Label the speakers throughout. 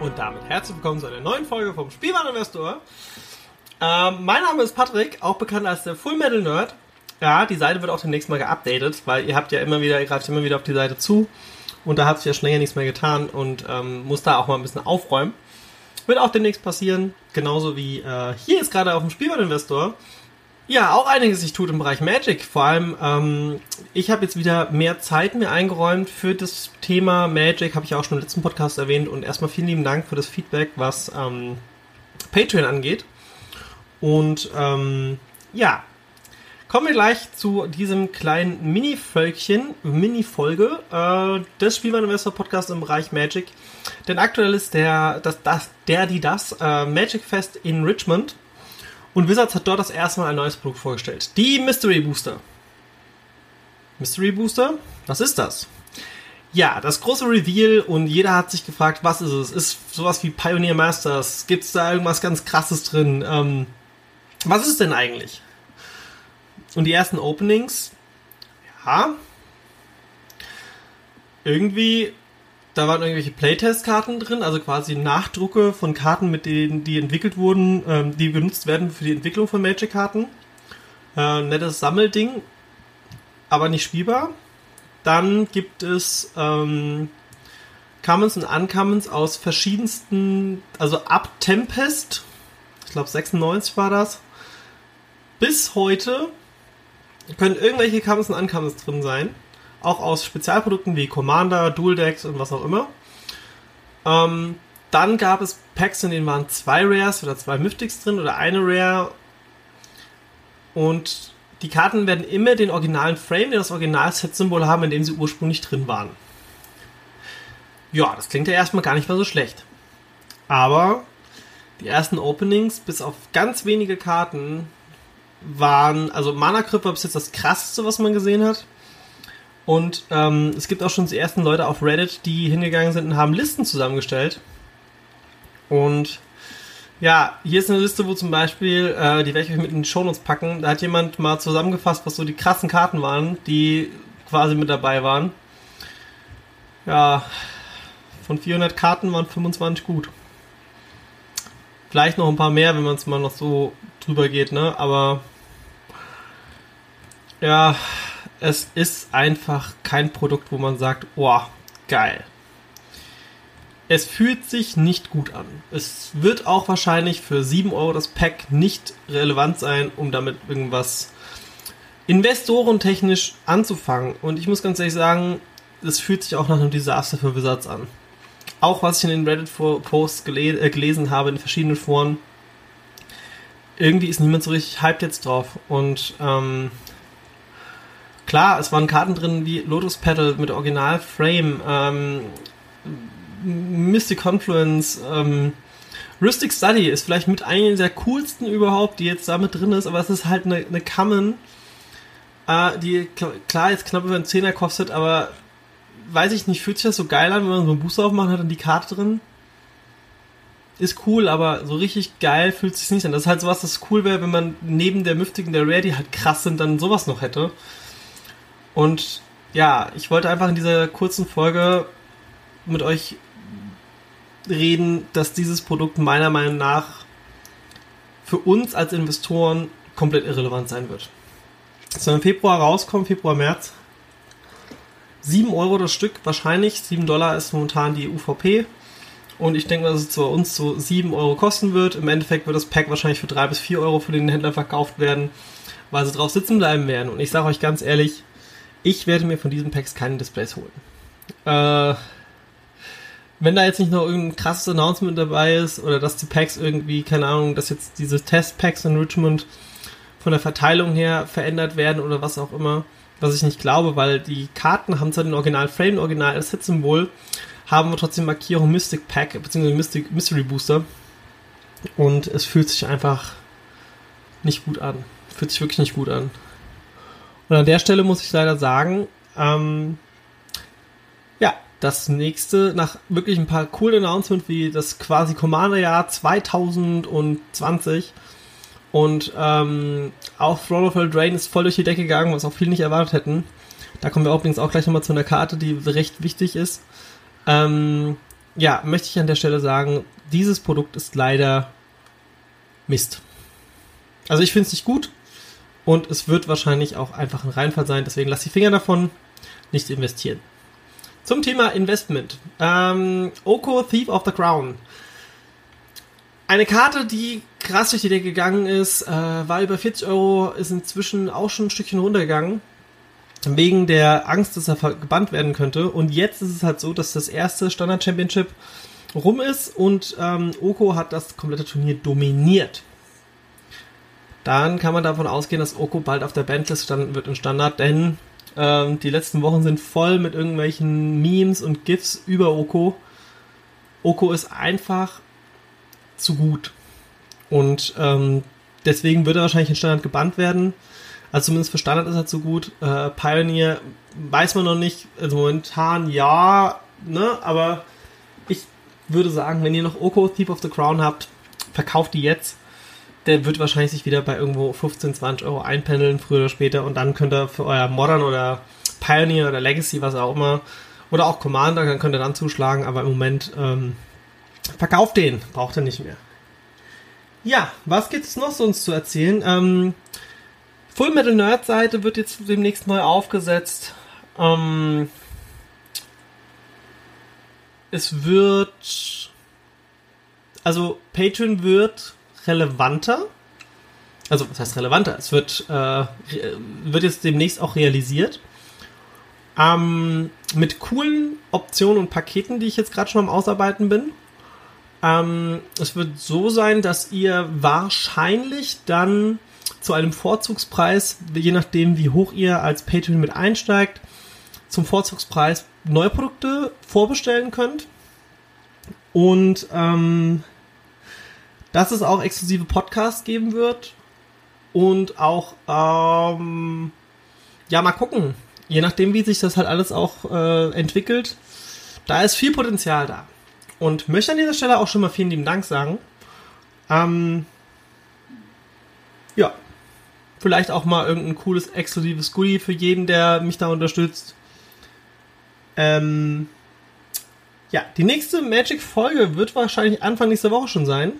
Speaker 1: Und damit herzlich willkommen zu einer neuen Folge vom Spielwareninvestor. Ähm, mein Name ist Patrick, auch bekannt als der Full Metal Nerd. Ja, die Seite wird auch demnächst mal geupdatet, weil ihr habt ja immer wieder, ihr greift immer wieder auf die Seite zu und da hat sich ja schon länger nichts mehr getan und ähm, muss da auch mal ein bisschen aufräumen. Wird auch demnächst passieren, genauso wie äh, hier ist gerade auf dem Spielwareninvestor ja, auch einiges sich tut im Bereich Magic. Vor allem, ähm, ich habe jetzt wieder mehr Zeit mir eingeräumt für das Thema Magic, habe ich auch schon im letzten Podcast erwähnt. Und erstmal vielen lieben Dank für das Feedback, was ähm, Patreon angeht. Und ähm, ja, kommen wir gleich zu diesem kleinen Mini-Völkchen, Mini-Folge äh, des Spielwareninvestor Podcasts im Bereich Magic. Denn aktuell ist der, das, das, der, die, das äh, Magic Fest in Richmond und Wizards hat dort das erste Mal ein neues Produkt vorgestellt. Die Mystery Booster. Mystery Booster? Was ist das? Ja, das große Reveal und jeder hat sich gefragt, was ist es? Ist sowas wie Pioneer Masters? Gibt es da irgendwas ganz krasses drin? Ähm, was ist es denn eigentlich? Und die ersten Openings, ja, irgendwie da waren irgendwelche Playtest-Karten drin, also quasi Nachdrucke von Karten, mit denen die entwickelt wurden, ähm, die genutzt werden für die Entwicklung von Magic-Karten. Äh, nettes Sammelding, aber nicht spielbar. Dann gibt es ähm, Commons und Uncommons aus verschiedensten, also ab Tempest, ich glaube 96 war das, bis heute können irgendwelche Commons und Uncommons drin sein. Auch aus Spezialprodukten wie Commander, Dual Decks und was auch immer. Ähm, dann gab es Packs, in denen waren zwei Rares oder zwei Mythics drin oder eine Rare. Und die Karten werden immer den originalen Frame, das Original-Set-Symbol haben, in dem sie ursprünglich drin waren. Ja, das klingt ja erstmal gar nicht mal so schlecht. Aber die ersten Openings, bis auf ganz wenige Karten, waren, also Mana Crypt war bis jetzt das krasseste, was man gesehen hat. Und ähm, es gibt auch schon die ersten Leute auf Reddit, die hingegangen sind und haben Listen zusammengestellt. Und ja, hier ist eine Liste, wo zum Beispiel, äh, die werde ich euch mit in die Shownotes packen, da hat jemand mal zusammengefasst, was so die krassen Karten waren, die quasi mit dabei waren. Ja, von 400 Karten waren 25 gut. Vielleicht noch ein paar mehr, wenn man es mal noch so drüber geht, ne? Aber ja, es ist einfach kein Produkt, wo man sagt, oh, geil. Es fühlt sich nicht gut an. Es wird auch wahrscheinlich für 7 Euro das Pack nicht relevant sein, um damit irgendwas investorentechnisch anzufangen. Und ich muss ganz ehrlich sagen, es fühlt sich auch nach einem Desaster für Wizards an auch was ich in den Reddit-Posts gele äh, gelesen habe, in verschiedenen Foren, irgendwie ist niemand so richtig hyped jetzt drauf. Und ähm, klar, es waren Karten drin wie Lotus Petal mit Original Frame, ähm, Mystic Confluence, ähm, Rustic Study ist vielleicht mit einer der coolsten überhaupt, die jetzt damit drin ist, aber es ist halt eine, eine Common, äh, die klar jetzt knapp über einen Zehner kostet, aber weiß ich nicht, fühlt sich das so geil an, wenn man so einen Booster aufmacht, hat dann die Karte drin. Ist cool, aber so richtig geil fühlt sich nicht an. Das ist halt sowas, das cool wäre, wenn man neben der Müftigen der Rare, die halt krass sind, dann sowas noch hätte. Und ja, ich wollte einfach in dieser kurzen Folge mit euch reden, dass dieses Produkt meiner Meinung nach für uns als Investoren komplett irrelevant sein wird. Es soll im Februar rauskommen, Februar, März. 7 Euro das Stück wahrscheinlich. 7 Dollar ist momentan die UVP. Und ich denke, dass es zu uns so 7 Euro kosten wird. Im Endeffekt wird das Pack wahrscheinlich für 3 bis 4 Euro für den Händler verkauft werden, weil sie drauf sitzen bleiben werden. Und ich sage euch ganz ehrlich, ich werde mir von diesen Packs keine Displays holen. Äh, wenn da jetzt nicht noch irgendein krasses Announcement dabei ist oder dass die Packs irgendwie, keine Ahnung, dass jetzt diese Test-Packs in Richmond von der Verteilung her verändert werden oder was auch immer, was ich nicht glaube, weil die Karten haben zwar den Original Frame, Original Set-Symbol, haben aber trotzdem Markierung Mystic Pack, beziehungsweise Mystic, Mystery Booster. Und es fühlt sich einfach nicht gut an. Fühlt sich wirklich nicht gut an. Und an der Stelle muss ich leider sagen, ähm, ja, das nächste, nach wirklich ein paar coolen Announcements wie das quasi Commander-Jahr 2020, und ähm, auch Throne of Drain ist voll durch die Decke gegangen, was auch viele nicht erwartet hätten. Da kommen wir übrigens auch gleich nochmal zu einer Karte, die recht wichtig ist. Ähm, ja, möchte ich an der Stelle sagen, dieses Produkt ist leider Mist. Also ich finde es nicht gut und es wird wahrscheinlich auch einfach ein Reinfall sein, deswegen lasst die Finger davon, nicht investieren. Zum Thema Investment. Ähm, Oko Thief of the Crown eine Karte, die krass durch die Decke gegangen ist, äh, war über 40 Euro, ist inzwischen auch schon ein Stückchen runtergegangen. Wegen der Angst, dass er gebannt werden könnte. Und jetzt ist es halt so, dass das erste Standard Championship rum ist und ähm, Oko hat das komplette Turnier dominiert. Dann kann man davon ausgehen, dass Oko bald auf der Bandlist standen wird im Standard, denn ähm, die letzten Wochen sind voll mit irgendwelchen Memes und GIFs über Oko. Oko ist einfach zu gut. Und ähm, deswegen würde er wahrscheinlich in Standard gebannt werden. Also zumindest für Standard ist er zu gut. Äh, Pioneer weiß man noch nicht. Also momentan ja, ne? Aber ich würde sagen, wenn ihr noch Oko Thief of the Crown habt, verkauft die jetzt. Der wird wahrscheinlich sich wieder bei irgendwo 15, 20 Euro einpendeln, früher oder später. Und dann könnt ihr für euer Modern oder Pioneer oder Legacy, was auch immer, oder auch Commander, dann könnt ihr dann zuschlagen. Aber im Moment ähm, Verkauft den, braucht er nicht mehr. Ja, was gibt es noch sonst zu erzählen? Ähm, Full Metal Nerd Seite wird jetzt demnächst neu aufgesetzt. Ähm, es wird, also Patreon wird relevanter. Also, was heißt relevanter? Es wird, äh, wird jetzt demnächst auch realisiert. Ähm, mit coolen Optionen und Paketen, die ich jetzt gerade schon am Ausarbeiten bin. Ähm, es wird so sein, dass ihr wahrscheinlich dann zu einem Vorzugspreis, je nachdem wie hoch ihr als Patreon mit einsteigt, zum Vorzugspreis neue Produkte vorbestellen könnt. Und ähm, dass es auch exklusive Podcasts geben wird. Und auch, ähm, ja, mal gucken. Je nachdem, wie sich das halt alles auch äh, entwickelt. Da ist viel Potenzial da. Und möchte an dieser Stelle auch schon mal vielen lieben Dank sagen. Ähm, ja. Vielleicht auch mal irgendein cooles, exklusives Goodie für jeden, der mich da unterstützt. Ähm, ja, die nächste Magic-Folge wird wahrscheinlich Anfang nächster Woche schon sein.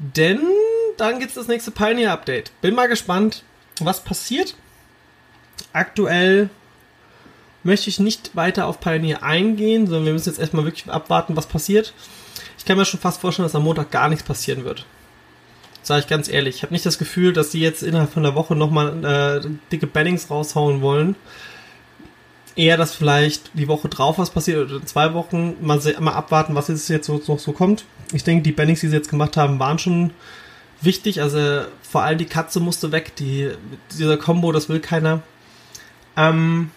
Speaker 1: Denn dann gibt's das nächste Pioneer-Update. Bin mal gespannt, was passiert. Aktuell möchte ich nicht weiter auf Pioneer eingehen, sondern wir müssen jetzt erstmal wirklich abwarten, was passiert. Ich kann mir schon fast vorstellen, dass am Montag gar nichts passieren wird. Sage ich ganz ehrlich. Ich habe nicht das Gefühl, dass sie jetzt innerhalb von der Woche nochmal äh, dicke Bannings raushauen wollen. Eher, dass vielleicht die Woche drauf was passiert oder in zwei Wochen mal, mal abwarten, was jetzt, jetzt noch so kommt. Ich denke, die Bannings, die sie jetzt gemacht haben, waren schon wichtig. Also vor allem die Katze musste weg. Die, dieser Combo, das will keiner. Ähm,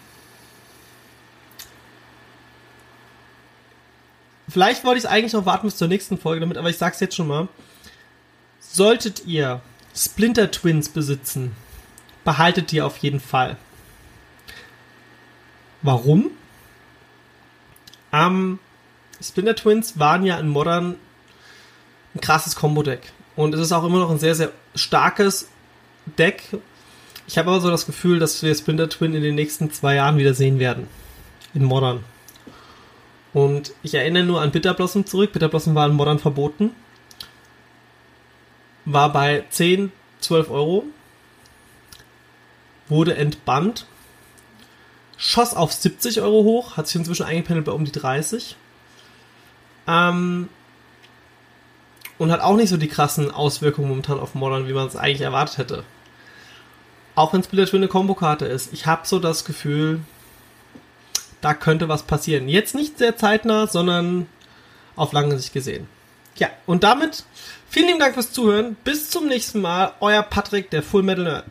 Speaker 1: Vielleicht wollte ich es eigentlich noch warten bis zur nächsten Folge damit, aber ich sag's jetzt schon mal. Solltet ihr Splinter Twins besitzen, behaltet die auf jeden Fall. Warum? Ähm, Splinter Twins waren ja in Modern ein krasses Combo-Deck. Und es ist auch immer noch ein sehr, sehr starkes Deck. Ich habe aber so das Gefühl, dass wir Splinter Twin in den nächsten zwei Jahren wieder sehen werden. In Modern. Und ich erinnere nur an Bitter Blossom zurück. Bitter Blossom war in Modern verboten. War bei 10, 12 Euro. Wurde entbannt. Schoss auf 70 Euro hoch. Hat sich inzwischen eingependelt bei um die 30. Ähm, und hat auch nicht so die krassen Auswirkungen momentan auf Modern, wie man es eigentlich erwartet hätte. Auch wenn Splinter Twin eine Kombokarte ist. Ich habe so das Gefühl, da könnte was passieren. Jetzt nicht sehr zeitnah, sondern auf lange Sicht gesehen. Ja, und damit vielen lieben Dank fürs Zuhören. Bis zum nächsten Mal. Euer Patrick, der Full Metal Nerd.